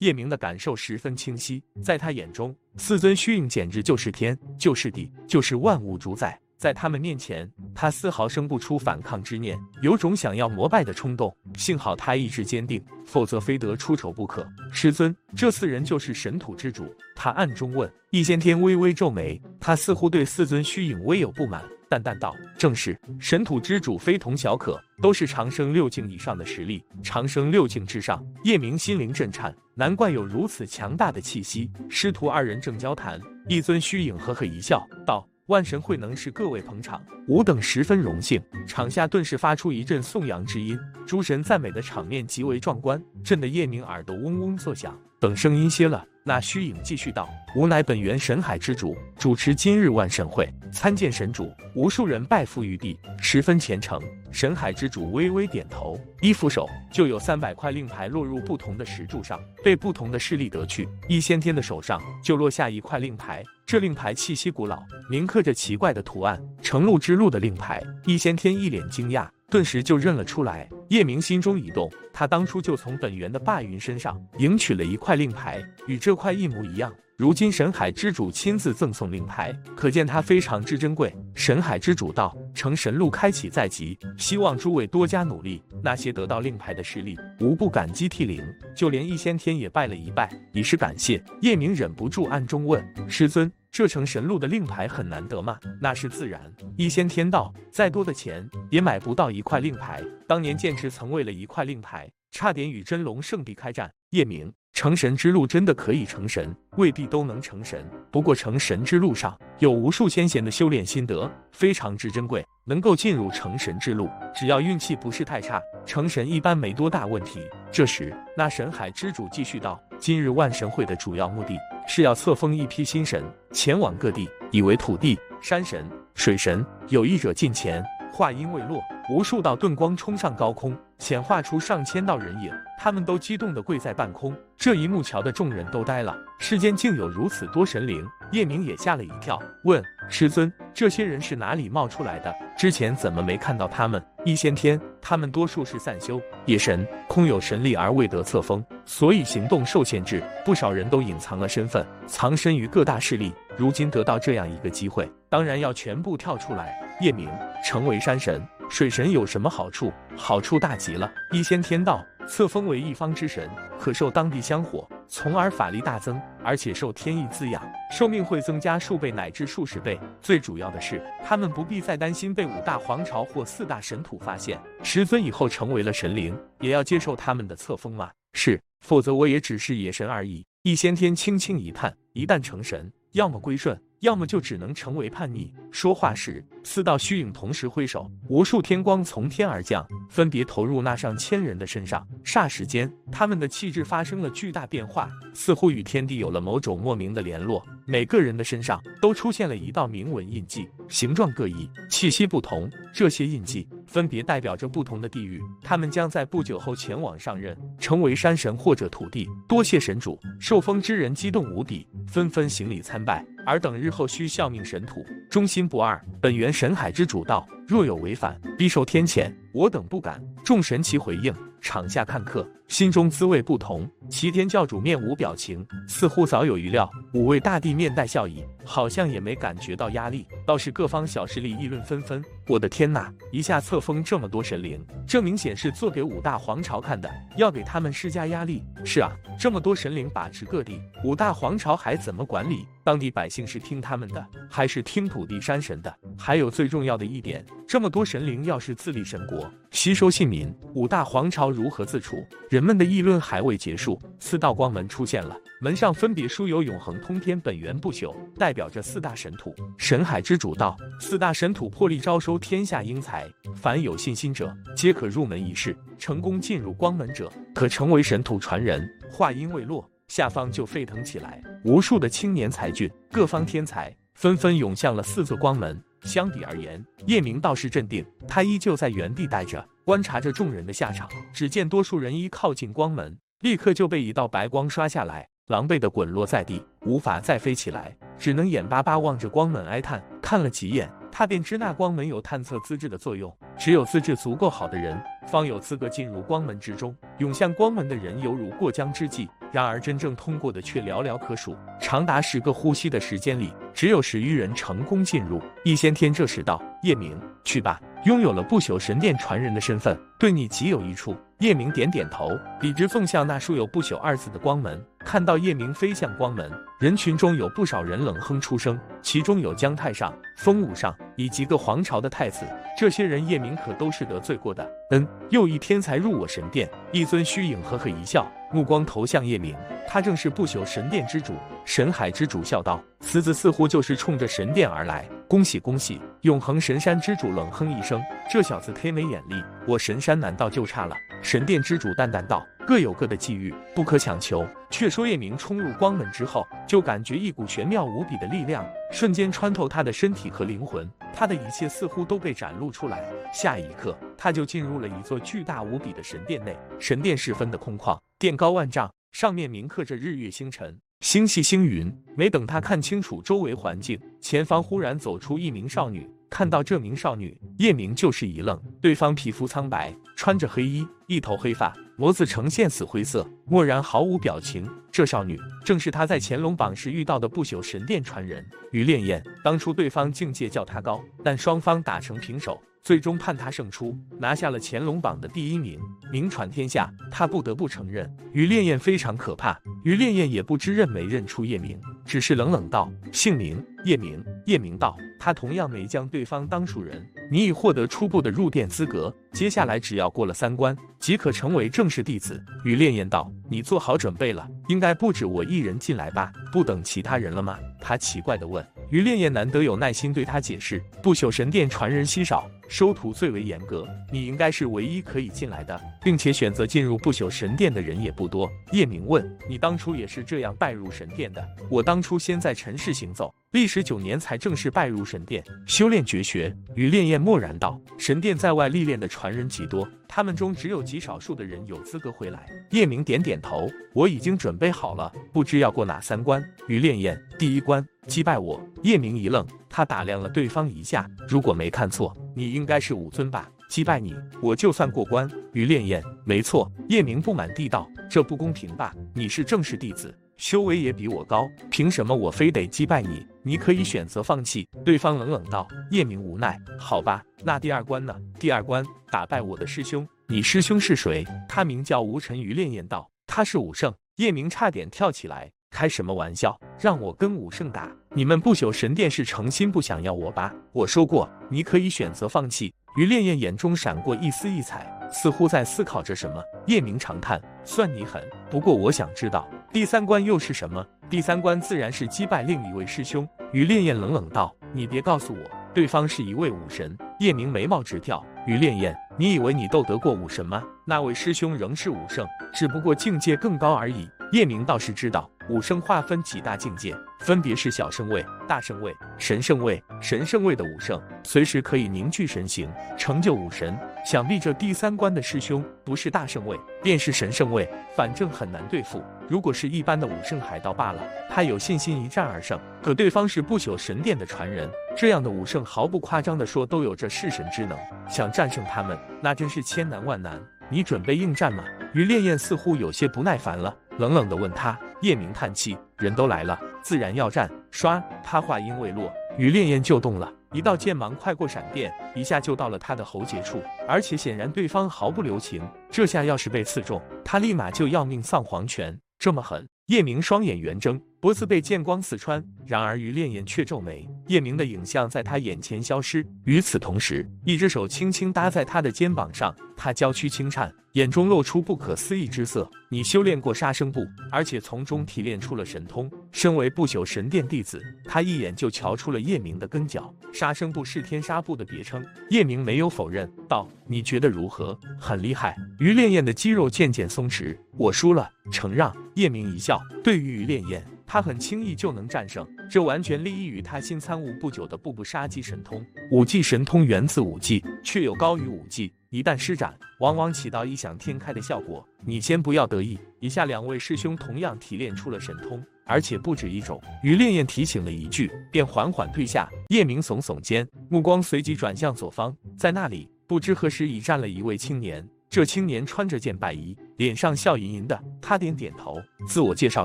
叶明的感受十分清晰，在他眼中，四尊虚影简直就是天，就是地，就是万物主宰。在他们面前，他丝毫生不出反抗之念，有种想要膜拜的冲动。幸好他意志坚定，否则非得出丑不可。师尊，这四人就是神土之主？他暗中问。易先天微微皱眉，他似乎对四尊虚影微有不满，淡淡道：“正是，神土之主非同小可，都是长生六境以上的实力。长生六境之上。”叶明心灵震颤，难怪有如此强大的气息。师徒二人正交谈，一尊虚影呵呵一笑，道。万神会能是各位捧场，吾等十分荣幸。场下顿时发出一阵颂扬之音，诸神赞美的场面极为壮观，震得叶明耳朵嗡嗡作响。等声音歇了，那虚影继续道：“吾乃本源神海之主，主持今日万神会，参见神主。”无数人拜伏于地，十分虔诚。神海之主微微点头，一俯首，就有三百块令牌落入不同的石柱上，被不同的势力得去。一先天的手上就落下一块令牌，这令牌气息古老，铭刻着奇怪的图案，成路之路的令牌。一先天一脸惊讶，顿时就认了出来。叶明心中一动，他当初就从本源的霸云身上赢取了一块令牌，与这块一模一样。如今神海之主亲自赠送令牌，可见他非常之珍贵。神海之主道：“成神路开启在即，希望诸位多加努力。那些得到令牌的势力，无不感激涕零，就连易先天也拜了一拜，以示感谢。”叶明忍不住暗中问：“师尊，这成神路的令牌很难得吗？”那是自然。易先天道：“再多的钱也买不到一块令牌。当年剑池曾为了一块令牌，差点与真龙圣地开战。”叶明。成神之路真的可以成神，未必都能成神。不过成神之路上有无数先贤的修炼心得，非常之珍贵。能够进入成神之路，只要运气不是太差，成神一般没多大问题。这时，那神海之主继续道：“今日万神会的主要目的是要册封一批新神，前往各地，以为土地、山神、水神。有意者进前。”话音未落，无数道遁光冲上高空，显化出上千道人影，他们都激动地跪在半空。这一幕瞧得众人都呆了，世间竟有如此多神灵。叶明也吓了一跳，问师尊：“这些人是哪里冒出来的？之前怎么没看到他们？”一先天，他们多数是散修野神，空有神力而未得册封，所以行动受限制。不少人都隐藏了身份，藏身于各大势力。如今得到这样一个机会，当然要全部跳出来。叶明，成为山神、水神有什么好处？好处大极了。一先天道，册封为一方之神，可受当地香火。从而法力大增，而且受天意滋养，寿命会增加数倍乃至数十倍。最主要的是，他们不必再担心被五大皇朝或四大神土发现。师尊以后成为了神灵，也要接受他们的册封吗？是，否则我也只是野神而已。易先天轻轻一叹，一旦成神，要么归顺。要么就只能成为叛逆。说话时，四道虚影同时挥手，无数天光从天而降，分别投入那上千人的身上。霎时间，他们的气质发生了巨大变化，似乎与天地有了某种莫名的联络。每个人的身上都出现了一道铭文印记，形状各异，气息不同。这些印记分别代表着不同的地域，他们将在不久后前往上任，成为山神或者土地。多谢神主！受封之人激动无比，纷纷行礼参拜。尔等日后需效命神土，忠心不二。本源神海之主道：若有违反，必受天谴。我等不敢。众神齐回应。场下看客心中滋味不同。齐天教主面无表情，似乎早有预料。五位大帝面带笑意，好像也没感觉到压力。倒是各方小势力议论纷纷。我的天哪！一下册封这么多神灵，这明显是做给五大皇朝看的，要给他们施加压力。是啊，这么多神灵把持各地，五大皇朝还怎么管理？当地百姓是听他们的，还是听土地山神的？还有最重要的一点，这么多神灵要是自立神国，吸收信民，五大皇朝如何自处？人们的议论还未结束，四道光门出现了，门上分别书有“永恒通天”“本源不朽”，代表着四大神土。神海之主道：四大神土破例招收天下英才，凡有信心者，皆可入门一试。成功进入光门者，可成为神土传人。话音未落。下方就沸腾起来，无数的青年才俊、各方天才纷纷涌向了四座光门。相比而言，叶明倒是镇定，他依旧在原地待着，观察着众人的下场。只见多数人一靠近光门，立刻就被一道白光刷下来，狼狈地滚落在地，无法再飞起来，只能眼巴巴望着光门哀叹。看了几眼，他便知那光门有探测资质的作用，只有资质足够好的人，方有资格进入光门之中。涌向光门的人犹如过江之鲫。然而真正通过的却寥寥可数，长达十个呼吸的时间里，只有十余人成功进入。易先天这时道：“叶明，去吧，拥有了不朽神殿传人的身份，对你极有益处。”叶明点点头，笔直奉向那书有“不朽”二字的光门。看到叶明飞向光门，人群中有不少人冷哼出声，其中有姜太上、风武上以及个皇朝的太子。这些人叶明可都是得罪过的。嗯，又一天才入我神殿。一尊虚影呵呵一笑，目光投向叶明，他正是不朽神殿之主。神海之主笑道：“此子似乎就是冲着神殿而来。”恭喜恭喜！永恒神山之主冷哼一声：“这小子忒没眼力，我神山难道就差了？”神殿之主淡淡道：“各有各的际遇，不可强求。”却说叶明冲入光门之后，就感觉一股玄妙无比的力量瞬间穿透他的身体和灵魂，他的一切似乎都被展露出来。下一刻，他就进入了一座巨大无比的神殿内。神殿十分的空旷，殿高万丈，上面铭刻着日月星辰、星系星云。没等他看清楚周围环境，前方忽然走出一名少女。看到这名少女，叶明就是一愣。对方皮肤苍白，穿着黑衣，一头黑发，眸子呈现死灰色，漠然毫无表情。这少女正是他在乾隆榜时遇到的不朽神殿传人于烈焰。当初对方境界较他高，但双方打成平手。最终判他胜出，拿下了乾隆榜的第一名，名传天下。他不得不承认，于烈焰非常可怕。于烈焰也不知认没认出叶明，只是冷冷道：“姓名叶明。”叶明道：“他同样没将对方当属人。你已获得初步的入殿资格，接下来只要过了三关，即可成为正式弟子。”于烈焰道：“你做好准备了？应该不止我一人进来吧？不等其他人了吗？”他奇怪地问。于烈焰难得有耐心对他解释：“不朽神殿传人稀少。”收徒最为严格，你应该是唯一可以进来的，并且选择进入不朽神殿的人也不多。叶明问：“你当初也是这样拜入神殿的？”我当初先在尘世行走，历时九年才正式拜入神殿，修炼绝学。于烈焰默然道：“神殿在外历练的传人极多，他们中只有极少数的人有资格回来。”叶明点点头：“我已经准备好了，不知要过哪三关？”于烈焰：“第一关。”击败我，叶明一愣，他打量了对方一下，如果没看错，你应该是武尊吧？击败你，我就算过关。于烈焰，没错。叶明不满地道：“这不公平吧？你是正式弟子，修为也比我高，凭什么我非得击败你？你可以选择放弃。”对方冷冷道。叶明无奈：“好吧，那第二关呢？第二关，打败我的师兄。你师兄是谁？”他名叫吴晨。于烈焰道：“他是武圣。”叶明差点跳起来。开什么玩笑？让我跟武圣打？你们不朽神殿是诚心不想要我吧？我说过，你可以选择放弃。于烈焰眼中闪过一丝异彩，似乎在思考着什么。叶明长叹：算你狠。不过我想知道，第三关又是什么？第三关自然是击败另一位师兄。于烈焰冷冷道：你别告诉我，对方是一位武神。叶明眉毛直跳。于烈焰，你以为你斗得过武神吗？那位师兄仍是武圣，只不过境界更高而已。叶明倒是知道。武圣划分几大境界，分别是小圣位、大圣位、神圣位。神圣位的武圣，随时可以凝聚神形，成就武神。想必这第三关的师兄不是大圣位，便是神圣位，反正很难对付。如果是一般的武圣海盗罢了，他有信心一战而胜。可对方是不朽神殿的传人，这样的武圣毫不夸张地说，都有着弑神之能。想战胜他们，那真是千难万难。你准备应战吗？于烈焰似乎有些不耐烦了，冷冷地问他。叶明叹气，人都来了，自然要战。唰，他话音未落，雨烈焰就动了，一道剑芒快过闪电，一下就到了他的喉结处，而且显然对方毫不留情。这下要是被刺中，他立马就要命丧黄泉。这么狠！叶明双眼圆睁，脖子被剑光刺穿。然而于烈焰却皱眉，叶明的影像在他眼前消失。与此同时，一只手轻轻搭在他的肩膀上，他娇躯轻颤，眼中露出不可思议之色。你修炼过杀生步，而且从中提炼出了神通。身为不朽神殿弟子，他一眼就瞧出了叶明的根脚。杀生步是天杀步的别称。叶明没有否认，道：“你觉得如何？很厉害。”于烈焰的肌肉渐渐松弛。我输了，承让。叶明一笑，对于于烈焰，他很轻易就能战胜。这完全利益于他新参悟不久的步步杀机神通。武技神通源自武技，却有高于武技，一旦施展，往往起到异想天开的效果。你先不要得意，以下两位师兄同样提炼出了神通，而且不止一种。于烈焰提醒了一句，便缓缓退下。叶明耸耸肩，目光随即转向左方，在那里，不知何时已站了一位青年。这青年穿着件白衣，脸上笑盈盈的。他点点头，自我介绍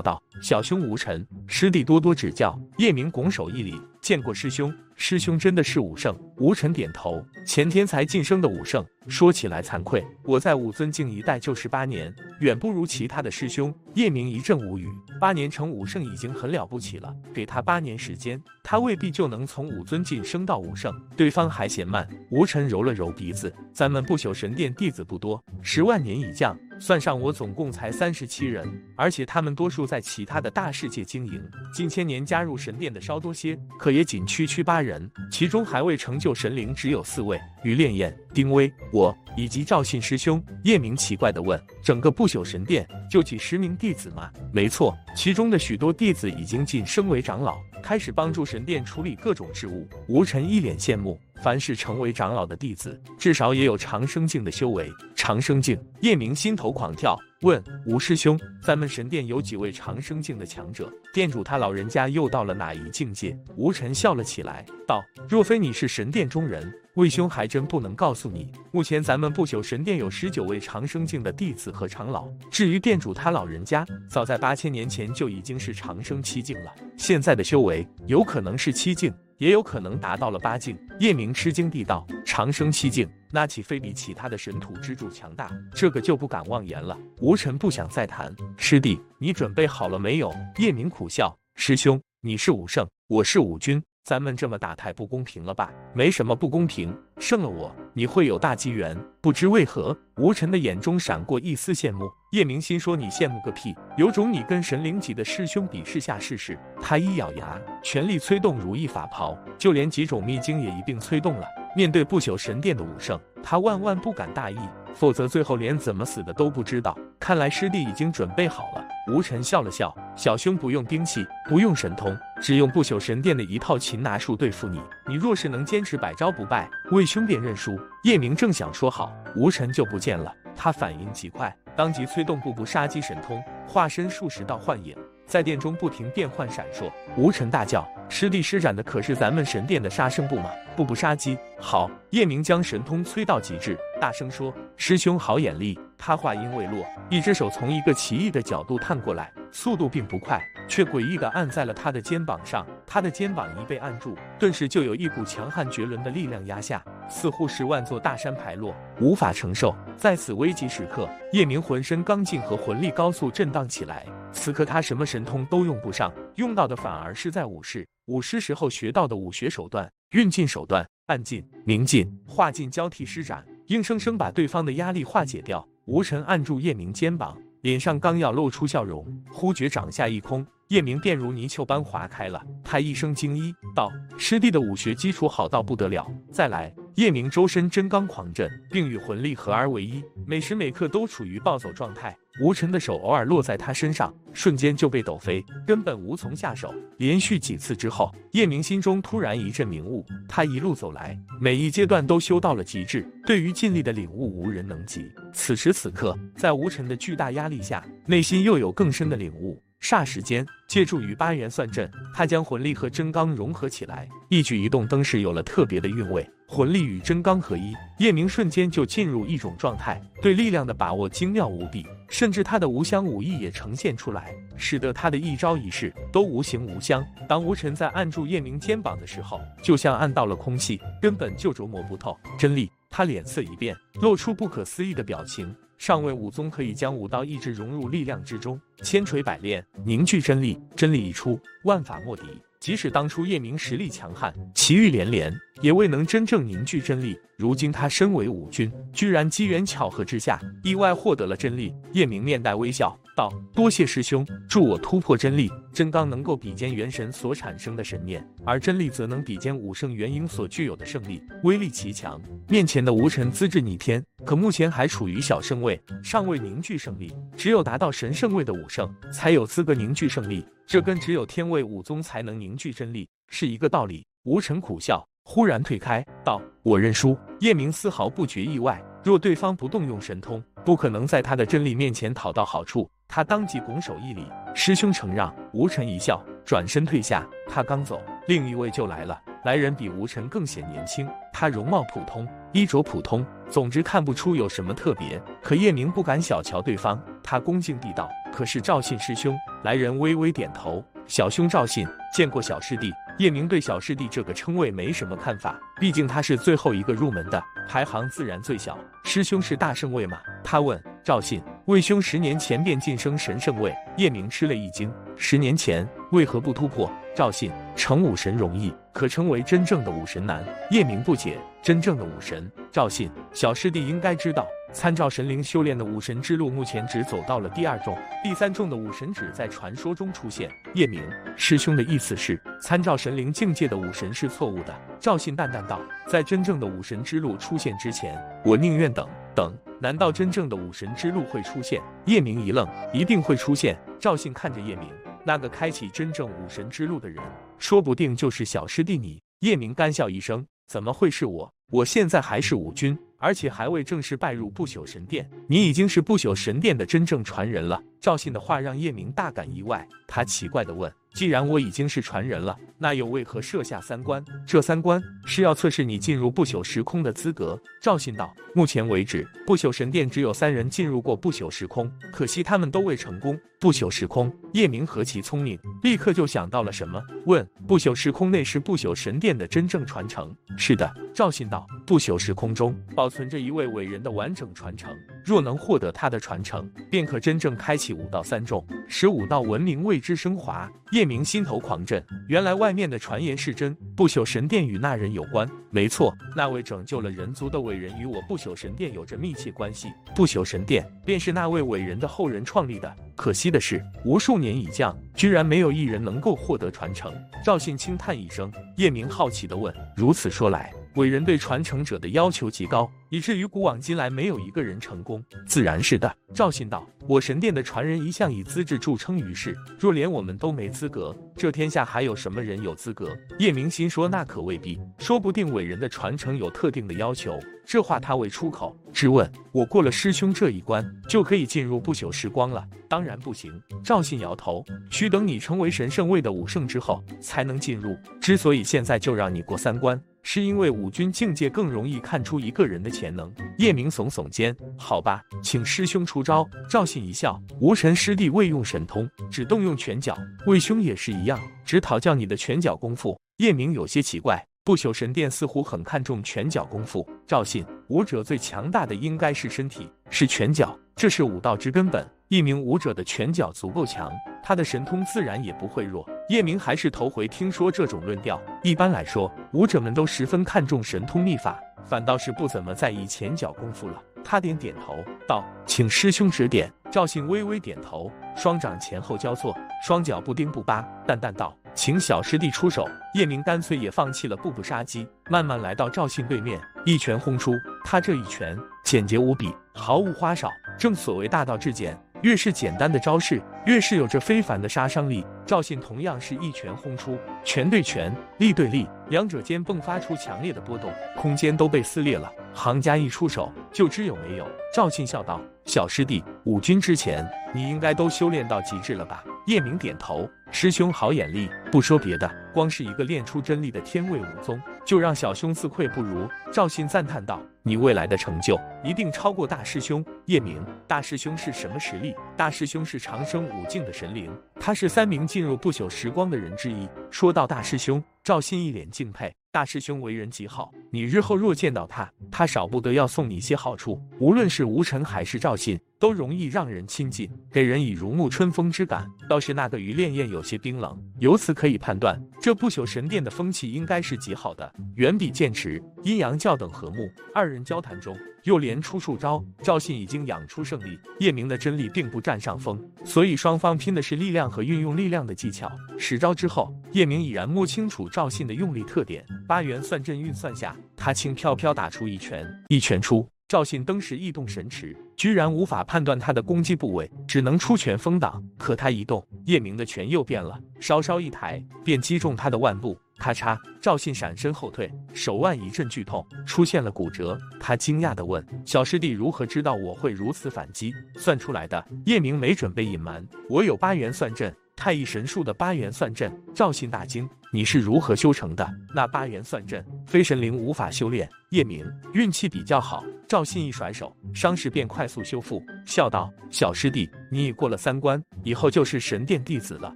道：“小兄无尘，师弟多多指教。”叶明拱手一礼：“见过师兄。”师兄真的是武圣？吴晨点头。前天才晋升的武圣，说起来惭愧，我在武尊境一带就是八年，远不如其他的师兄。叶明一阵无语。八年成武圣已经很了不起了，给他八年时间，他未必就能从武尊晋升到武圣。对方还嫌慢。吴晨揉了揉鼻子，咱们不朽神殿弟子不多，十万年以降。算上我，总共才三十七人，而且他们多数在其他的大世界经营。近千年加入神殿的稍多些，可也仅区区八人，其中还未成就神灵只有四位：于烈焰、丁威、我以及赵信师兄。叶明奇怪地问：“整个不朽神殿就几十名弟子吗？”“没错，其中的许多弟子已经晋升为长老，开始帮助神殿处理各种事务。”吴晨一脸羡慕。凡是成为长老的弟子，至少也有长生境的修为。长生境，叶明心头狂跳，问吴师兄：“咱们神殿有几位长生境的强者？殿主他老人家又到了哪一境界？”吴晨笑了起来，道：“若非你是神殿中人，魏兄还真不能告诉你。目前咱们不朽神殿有十九位长生境的弟子和长老。至于殿主他老人家，早在八千年前就已经是长生七境了，现在的修为有可能是七境。”也有可能达到了八境。叶明吃惊地道：“长生七境，那岂非比其他的神土之主强大？这个就不敢妄言了。”吴晨不想再谈。师弟，你准备好了没有？叶明苦笑：“师兄，你是武圣，我是武君。”咱们这么打太不公平了吧？没什么不公平，胜了我，你会有大机缘。不知为何，吴晨的眼中闪过一丝羡慕。叶明心说：“你羡慕个屁！有种你跟神灵级的师兄比试下试试。”他一咬牙，全力催动如意法袍，就连几种秘经也一并催动了。面对不朽神殿的武圣，他万万不敢大意，否则最后连怎么死的都不知道。看来师弟已经准备好了。吴晨笑了笑，小兄不用兵器，不用神通，只用不朽神殿的一套擒拿术对付你。你若是能坚持百招不败，魏兄便认输。叶明正想说好，吴晨就不见了。他反应极快，当即催动步步杀机神通，化身数十道幻影，在殿中不停变换闪烁。吴尘大叫：“师弟施展的可是咱们神殿的杀生步吗？步步杀机，好！”叶明将神通催到极致，大声说：“师兄好眼力！”他话音未落，一只手从一个奇异的角度探过来，速度并不快，却诡异地按在了他的肩膀上。他的肩膀一被按住，顿时就有一股强悍绝伦的力量压下，似乎十万座大山排落，无法承受。在此危急时刻，叶明浑身刚劲和魂力高速震荡起来。此刻他什么神通都用不上，用到的反而是在武士武师时候学到的武学手段，运劲手段，暗劲、明劲、化劲交替施展，硬生生把对方的压力化解掉。吴晨按住叶明肩膀，脸上刚要露出笑容，忽觉掌下一空，叶明便如泥鳅般划开了。他一声惊一道：“师弟的武学基础好到不得了，再来！”叶明周身真罡狂震，并与魂力合而为一，每时每刻都处于暴走状态。吴晨的手偶尔落在他身上，瞬间就被抖飞，根本无从下手。连续几次之后，叶明心中突然一阵明悟：他一路走来，每一阶段都修到了极致，对于尽力的领悟无人能及。此时此刻，在吴晨的巨大压力下，内心又有更深的领悟。霎时间，借助于八元算阵，他将魂力和真罡融合起来，一举一动登时有了特别的韵味。魂力与真罡合一，叶明瞬间就进入一种状态，对力量的把握精妙无比，甚至他的无相武艺也呈现出来，使得他的一招一式都无形无相。当吴晨在按住叶明肩膀的时候，就像按到了空气，根本就琢磨不透真力。他脸色一变，露出不可思议的表情。上位武宗可以将武道意志融入力量之中，千锤百炼，凝聚真力，真力一出，万法莫敌。即使当初叶明实力强悍，奇遇连连，也未能真正凝聚真力。如今他身为武君，居然机缘巧合之下，意外获得了真力。叶明面带微笑道：“多谢师兄助我突破真力。真罡能够比肩元神所产生的神念，而真力则能比肩武圣元婴所具有的圣力，威力奇强。面前的吴尘资质逆天，可目前还处于小圣位，尚未凝聚圣力。只有达到神圣位的武圣，才有资格凝聚圣力。这跟只有天位武宗才能凝聚真力是一个道理。”吴晨苦笑。忽然退开，道：“我认输。”叶明丝毫不觉意外，若对方不动用神通，不可能在他的真力面前讨到好处。他当即拱手一礼：“师兄承让。”吴晨一笑，转身退下。他刚走，另一位就来了。来人比吴晨更显年轻，他容貌普通，衣着普通，总之看不出有什么特别。可叶明不敢小瞧对方，他恭敬地道：“可是赵信师兄。”来人微微点头：“小兄赵信，见过小师弟。”叶明对小师弟这个称谓没什么看法，毕竟他是最后一个入门的，排行自然最小。师兄是大圣位吗？他问赵信。魏兄十年前便晋升神圣位。叶明吃了一惊，十年前为何不突破？赵信，成武神容易，可称为真正的武神难。叶明不解，真正的武神？赵信，小师弟应该知道。参照神灵修炼的武神之路，目前只走到了第二重，第三重的武神只在传说中出现。叶明师兄的意思是，参照神灵境界的武神是错误的。赵信淡淡道，在真正的武神之路出现之前，我宁愿等等。难道真正的武神之路会出现？叶明一愣，一定会出现。赵信看着叶明，那个开启真正武神之路的人，说不定就是小师弟你。叶明干笑一声，怎么会是我？我现在还是武君。而且还未正式拜入不朽神殿，你已经是不朽神殿的真正传人了。赵信的话让叶明大感意外，他奇怪地问：“既然我已经是传人了，那又为何设下三关？这三关是要测试你进入不朽时空的资格？”赵信道：“目前为止，不朽神殿只有三人进入过不朽时空，可惜他们都未成功。不朽时空。”叶明何其聪明，立刻就想到了什么，问：“不朽时空内是不朽神殿的真正传承？”“是的。”赵信道：“不朽时空中保存着一位伟人的完整传承，若能获得他的传承，便可真正开启。”五道三重，使五道文明为之升华。叶明心头狂震，原来外面的传言是真，不朽神殿与那人有关。没错，那位拯救了人族的伟人与我不朽神殿有着密切关系。不朽神殿便是那位伟人的后人创立的。可惜的是，无数年已降，居然没有一人能够获得传承。赵信轻叹一声，叶明好奇地问：如此说来，伟人对传承者的要求极高，以至于古往今来没有一个人成功。自然是的，赵信道。我神殿的传人一向以资质著称于世，若连我们都没资格，这天下还有什么人有资格？叶明心说：那可未必，说不定伟人的传承有特定的要求。这话他未出口，质问：我过了师兄这一关，就可以进入不朽时光了？当然不行。赵信摇头，需等你成为神圣位的武圣之后，才能进入。之所以现在就让你过三关。是因为武君境界更容易看出一个人的潜能。叶明耸耸肩，好吧，请师兄出招。赵信一笑，无尘师弟未用神通，只动用拳脚。魏兄也是一样，只讨教你的拳脚功夫。叶明有些奇怪，不朽神殿似乎很看重拳脚功夫。赵信，武者最强大的应该是身体，是拳脚，这是武道之根本。一名武者的拳脚足够强，他的神通自然也不会弱。叶明还是头回听说这种论调。一般来说，武者们都十分看重神通秘法，反倒是不怎么在意拳脚功夫了。他点点头，道：“请师兄指点。”赵信微微点头，双掌前后交错，双脚不丁不巴，淡淡道：“请小师弟出手。”叶明干脆也放弃了步步杀机，慢慢来到赵信对面，一拳轰出。他这一拳简洁无比，毫无花哨。正所谓大道至简。越是简单的招式，越是有着非凡的杀伤力。赵信同样是一拳轰出，拳对拳，力对力，两者间迸发出强烈的波动，空间都被撕裂了。行家一出手，就知有没有。赵信笑道：“小师弟，五军之前，你应该都修炼到极致了吧？”叶明点头：“师兄好眼力，不说别的，光是一个练出真力的天位武宗，就让小兄自愧不如。”赵信赞叹道。你未来的成就一定超过大师兄叶明。大师兄是什么实力？大师兄是长生武境的神灵，他是三名进入不朽时光的人之一。说到大师兄，赵信一脸敬佩。大师兄为人极好，你日后若见到他，他少不得要送你些好处。无论是吴尘还是赵信，都容易让人亲近，给人以如沐春风之感。倒是那个于烈焰有些冰冷，由此可以判断，这不朽神殿的风气应该是极好的，远比剑池、阴阳教等和睦。二人交谈中，又连出数招，赵信已经养出胜利，叶明的真力并不占上风，所以双方拼的是力量和运用力量的技巧。十招之后，叶明已然摸清楚赵信的用力特点，八元算阵运算下，他轻飘飘打出一拳，一拳出。赵信登时异动神驰，居然无法判断他的攻击部位，只能出拳封挡。可他一动，叶明的拳又变了，稍稍一抬，便击中他的腕部。咔嚓！赵信闪身后退，手腕一阵剧痛，出现了骨折。他惊讶地问：“小师弟如何知道我会如此反击？算出来的。”叶明没准备隐瞒：“我有八元算阵。”太乙神树的八元算阵。赵信大惊：“你是如何修成的？那八元算阵，非神灵无法修炼。”叶明运气比较好。赵信一甩手，伤势便快速修复，笑道：“小师弟，你已过了三关，以后就是神殿弟子了，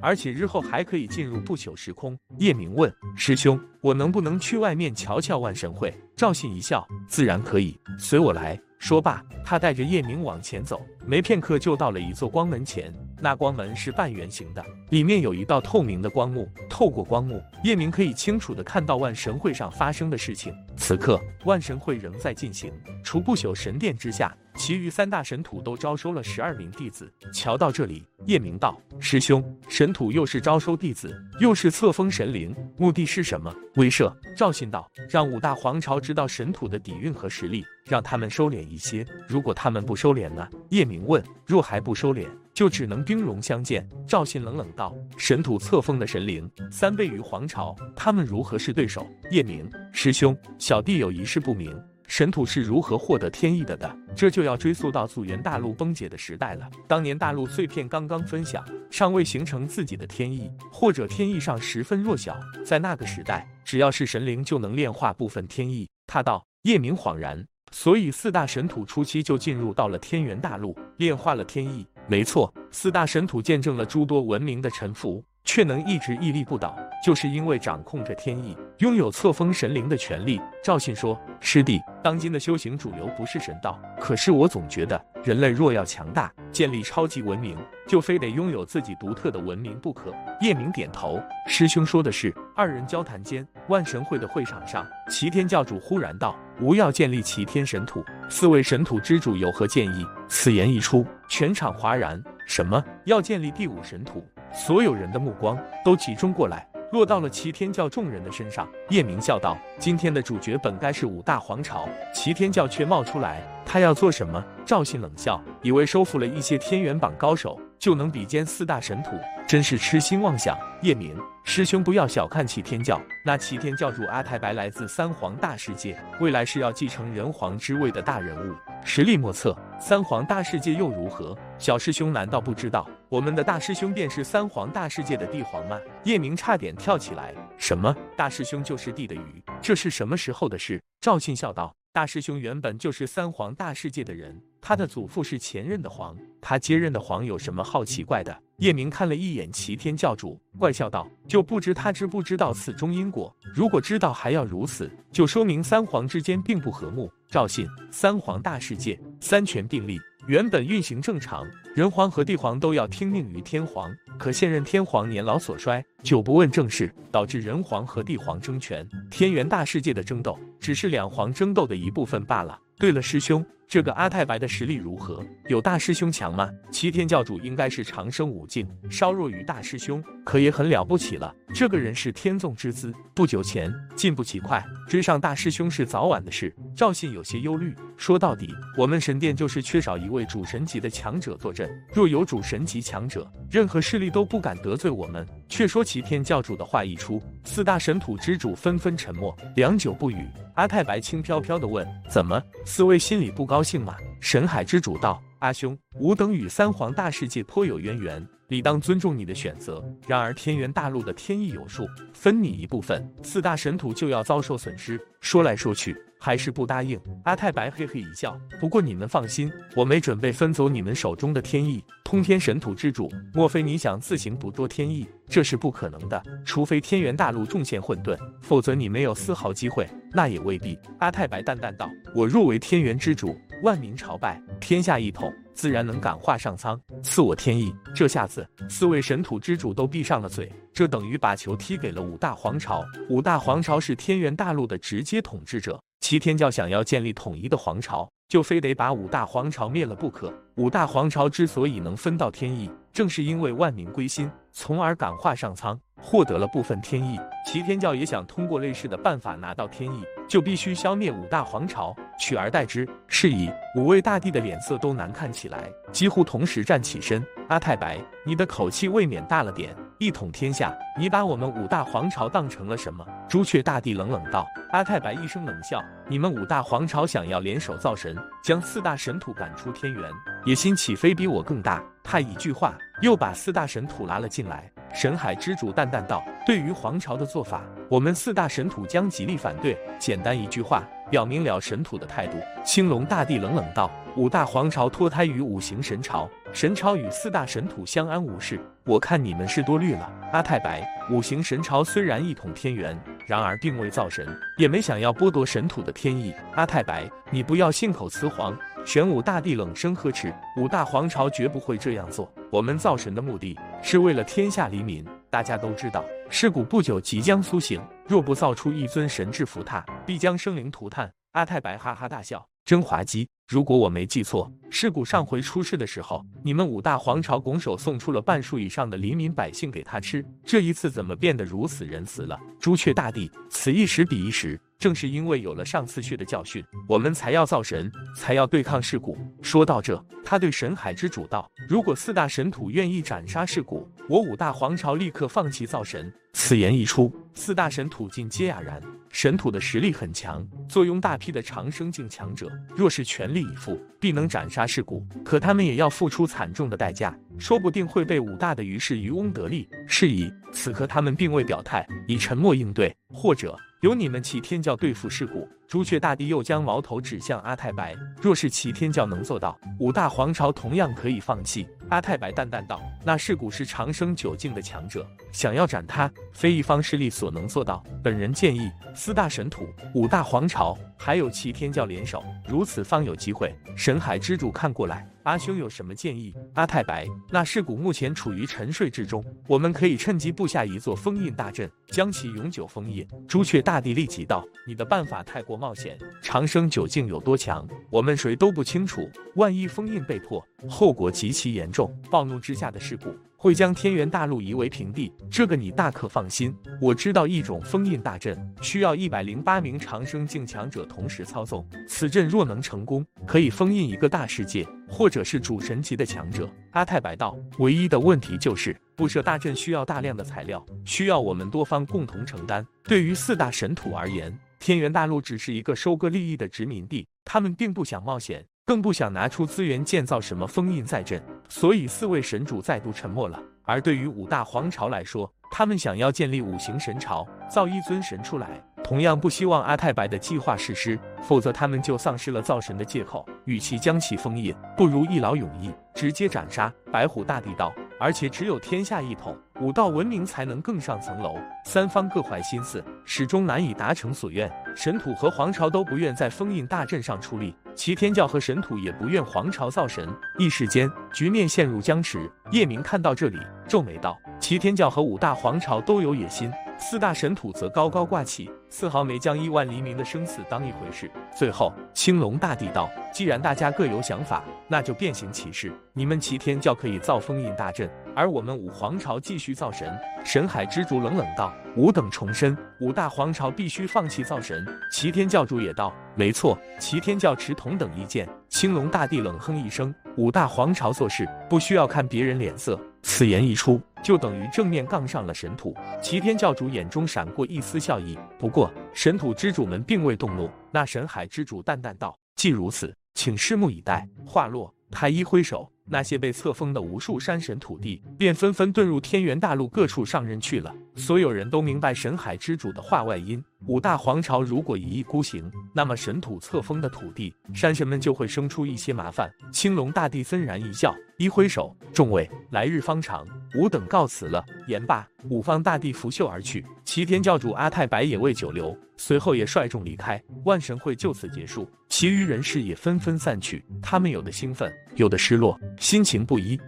而且日后还可以进入不朽时空。”叶明问：“师兄，我能不能去外面瞧瞧万神会？”赵信一笑：“自然可以，随我来。”说罢，他带着叶明往前走，没片刻就到了一座光门前。那光门是半圆形的，里面有一道透明的光幕，透过光幕，叶明可以清楚的看到万神会上发生的事情。此刻，万神会仍在进行，除不朽神殿之下，其余三大神土都招收了十二名弟子。瞧到这里，叶明道：“师兄，神土又是招收弟子，又是册封神灵，目的是什么？”威慑。赵信道：“让五大皇朝知道神土的底蕴和实力，让他们收敛一些。如果他们不收敛呢？”叶明问：“若还不收敛？”就只能兵戎相见。赵信冷冷道：“神土册封的神灵三倍于皇朝，他们如何是对手？”叶明师兄，小弟有一事不明，神土是如何获得天意的的？这就要追溯到祖元大陆崩解的时代了。当年大陆碎片刚刚分享，尚未形成自己的天意，或者天意上十分弱小，在那个时代，只要是神灵就能炼化部分天意。他道：“叶明恍然，所以四大神土初期就进入到了天元大陆，炼化了天意。”没错，四大神土见证了诸多文明的沉浮，却能一直屹立不倒，就是因为掌控着天意，拥有册封神灵的权利。赵信说：“师弟，当今的修行主流不是神道，可是我总觉得，人类若要强大，建立超级文明，就非得拥有自己独特的文明不可。”叶明点头：“师兄说的是。”二人交谈间，万神会的会场上，齐天教主忽然道：“吾要建立齐天神土，四位神土之主有何建议？”此言一出，全场哗然。什么？要建立第五神土？所有人的目光都集中过来，落到了齐天教众人的身上。叶明笑道：“今天的主角本该是五大皇朝，齐天教却冒出来，他要做什么？”赵信冷笑，以为收服了一些天元榜高手，就能比肩四大神土，真是痴心妄想。叶明师兄，不要小看齐天教，那齐天教主阿太白来自三皇大世界，未来是要继承人皇之位的大人物，实力莫测。三皇大世界又如何？小师兄难道不知道，我们的大师兄便是三皇大世界的帝皇吗？叶明差点跳起来，什么？大师兄就是帝的鱼？这是什么时候的事？赵信笑道。大师兄原本就是三皇大世界的人，他的祖父是前任的皇，他接任的皇有什么好奇怪的？叶明看了一眼齐天教主，怪笑道：“就不知他知不知道此中因果？如果知道还要如此，就说明三皇之间并不和睦。”赵信，三皇大世界，三权并立。原本运行正常，人皇和帝皇都要听命于天皇。可现任天皇年老所衰，久不问政事，导致人皇和帝皇争权。天元大世界的争斗，只是两皇争斗的一部分罢了。对了，师兄。这个阿太白的实力如何？有大师兄强吗？齐天教主应该是长生武境，稍弱于大师兄，可也很了不起了。这个人是天纵之资，不久前进步奇快，追上大师兄是早晚的事。赵信有些忧虑，说到底，我们神殿就是缺少一位主神级的强者坐镇。若有主神级强者，任何势力都不敢得罪我们。却说齐天教主的话一出，四大神土之主纷纷沉默，良久不语。阿太白轻飘飘地问：“怎么？四位心里不高高兴吗？”神海之主道：“阿兄，吾等与三皇大世界颇有渊源，理当尊重你的选择。然而天元大陆的天意有数，分你一部分，四大神土就要遭受损失。说来说去。”还是不答应。阿太白嘿嘿一笑。不过你们放心，我没准备分走你们手中的天意。通天神土之主，莫非你想自行捕捉天意？这是不可能的。除非天元大陆重现混沌，否则你没有丝毫机会。那也未必。阿太白淡淡道：“我若为天元之主，万民朝拜，天下一统，自然能感化上苍，赐我天意。”这下子，四位神土之主都闭上了嘴。这等于把球踢给了五大皇朝。五大皇朝是天元大陆的直接统治者。齐天教想要建立统一的皇朝，就非得把五大皇朝灭了不可。五大皇朝之所以能分到天意，正是因为万民归心，从而感化上苍，获得了部分天意。齐天教也想通过类似的办法拿到天意，就必须消灭五大皇朝，取而代之。是以五位大帝的脸色都难看起来，几乎同时站起身。阿太白，你的口气未免大了点。一统天下，你把我们五大皇朝当成了什么？朱雀大帝冷冷道。阿太白一声冷笑：你们五大皇朝想要联手造神，将四大神土赶出天元，野心岂非比我更大？他一句话又把四大神土拉了进来。神海之主淡淡道：“对于皇朝的做法，我们四大神土将极力反对。简单一句话，表明了神土的态度。”青龙大帝冷冷道：“五大皇朝脱胎于五行神朝，神朝与四大神土相安无事。我看你们是多虑了。”阿太白，五行神朝虽然一统天元，然而并未造神，也没想要剥夺神土的天意。阿太白，你不要信口雌黄。玄武大帝冷声呵斥：“五大皇朝绝不会这样做。我们造神的目的是为了天下黎民。大家都知道，尸骨不久即将苏醒，若不造出一尊神智符塔，必将生灵涂炭。”阿太白哈哈大笑，真滑稽。如果我没记错，尸骨上回出事的时候，你们五大皇朝拱手送出了半数以上的黎民百姓给他吃，这一次怎么变得如此仁慈了？朱雀大帝，此一时彼一时。正是因为有了上次血的教训，我们才要造神，才要对抗尸骨。说到这，他对神海之主道：“如果四大神土愿意斩杀尸骨，我五大皇朝立刻放弃造神。”此言一出，四大神土尽皆哑然。神土的实力很强，坐拥大批的长生境强者，若是全力以赴，必能斩杀事故。可他们也要付出惨重的代价，说不定会被武大的于氏渔翁得利。是以，此刻他们并未表态，以沉默应对，或者。由你们齐天教对付尸骨。朱雀大帝又将矛头指向阿太白。若是齐天教能做到，五大皇朝同样可以放弃。阿太白淡淡道：“那尸骨是长生久境的强者，想要斩他，非一方势力所能做到。本人建议，四大神土、五大皇朝还有齐天教联手，如此方有机会。”神海之主看过来，阿兄有什么建议？阿太白，那尸骨目前处于沉睡之中，我们可以趁机布下一座封印大阵，将其永久封印。朱雀大帝立即道：“你的办法太过冒险，长生究竟有多强，我们谁都不清楚。万一封印被破，后果极其严重。暴怒之下的尸骨会将天元大陆夷为平地，这个你大可放心。我知道一种封印大阵，需要一百零八名长生境强者同时操纵。此阵若能成功，可以封印一个大世界，或者是主神级的强者。阿太白道，唯一的问题就是布设大阵需要大量的材料，需要我们多方共同承担。对于四大神土而言，天元大陆只是一个收割利益的殖民地，他们并不想冒险，更不想拿出资源建造什么封印在阵，所以四位神主再度沉默了。而对于五大皇朝来说，他们想要建立五行神朝，造一尊神出来，同样不希望阿太白的计划实施，否则他们就丧失了造神的借口。与其将其封印，不如一劳永逸，直接斩杀。白虎大帝道。而且只有天下一统，武道文明才能更上层楼。三方各怀心思，始终难以达成所愿。神土和皇朝都不愿在封印大阵上出力，齐天教和神土也不愿皇朝造神。一时间，局面陷入僵持。叶明看到这里，皱眉道：“齐天教和五大皇朝都有野心。”四大神土则高高挂起，丝毫没将亿万黎民的生死当一回事。最后，青龙大帝道：“既然大家各有想法，那就变行其事。你们齐天教可以造封印大阵，而我们五皇朝继续造神。”神海之主冷冷道：“吾等重申，五大皇朝必须放弃造神。”齐天教主也道：“没错，齐天教持同等意见。”青龙大帝冷哼一声：“五大皇朝做事不需要看别人脸色。”此言一出，就等于正面杠上了神土。齐天教主眼中闪过一丝笑意，不过神土之主们并未动怒。那神海之主淡淡道：“既如此，请拭目以待。”话落，他一挥手。那些被册封的无数山神土地，便纷纷遁入天元大陆各处上任去了。所有人都明白神海之主的话外音：五大皇朝如果一意孤行，那么神土册封的土地，山神们就会生出一些麻烦。青龙大帝森然一笑，一挥手：“众位，来日方长，吾等告辞了。”言罢，五方大帝拂袖而去。齐天教主阿太白也未久留，随后也率众离开。万神会就此结束，其余人士也纷纷散去。他们有的兴奋，有的失落。心情不一。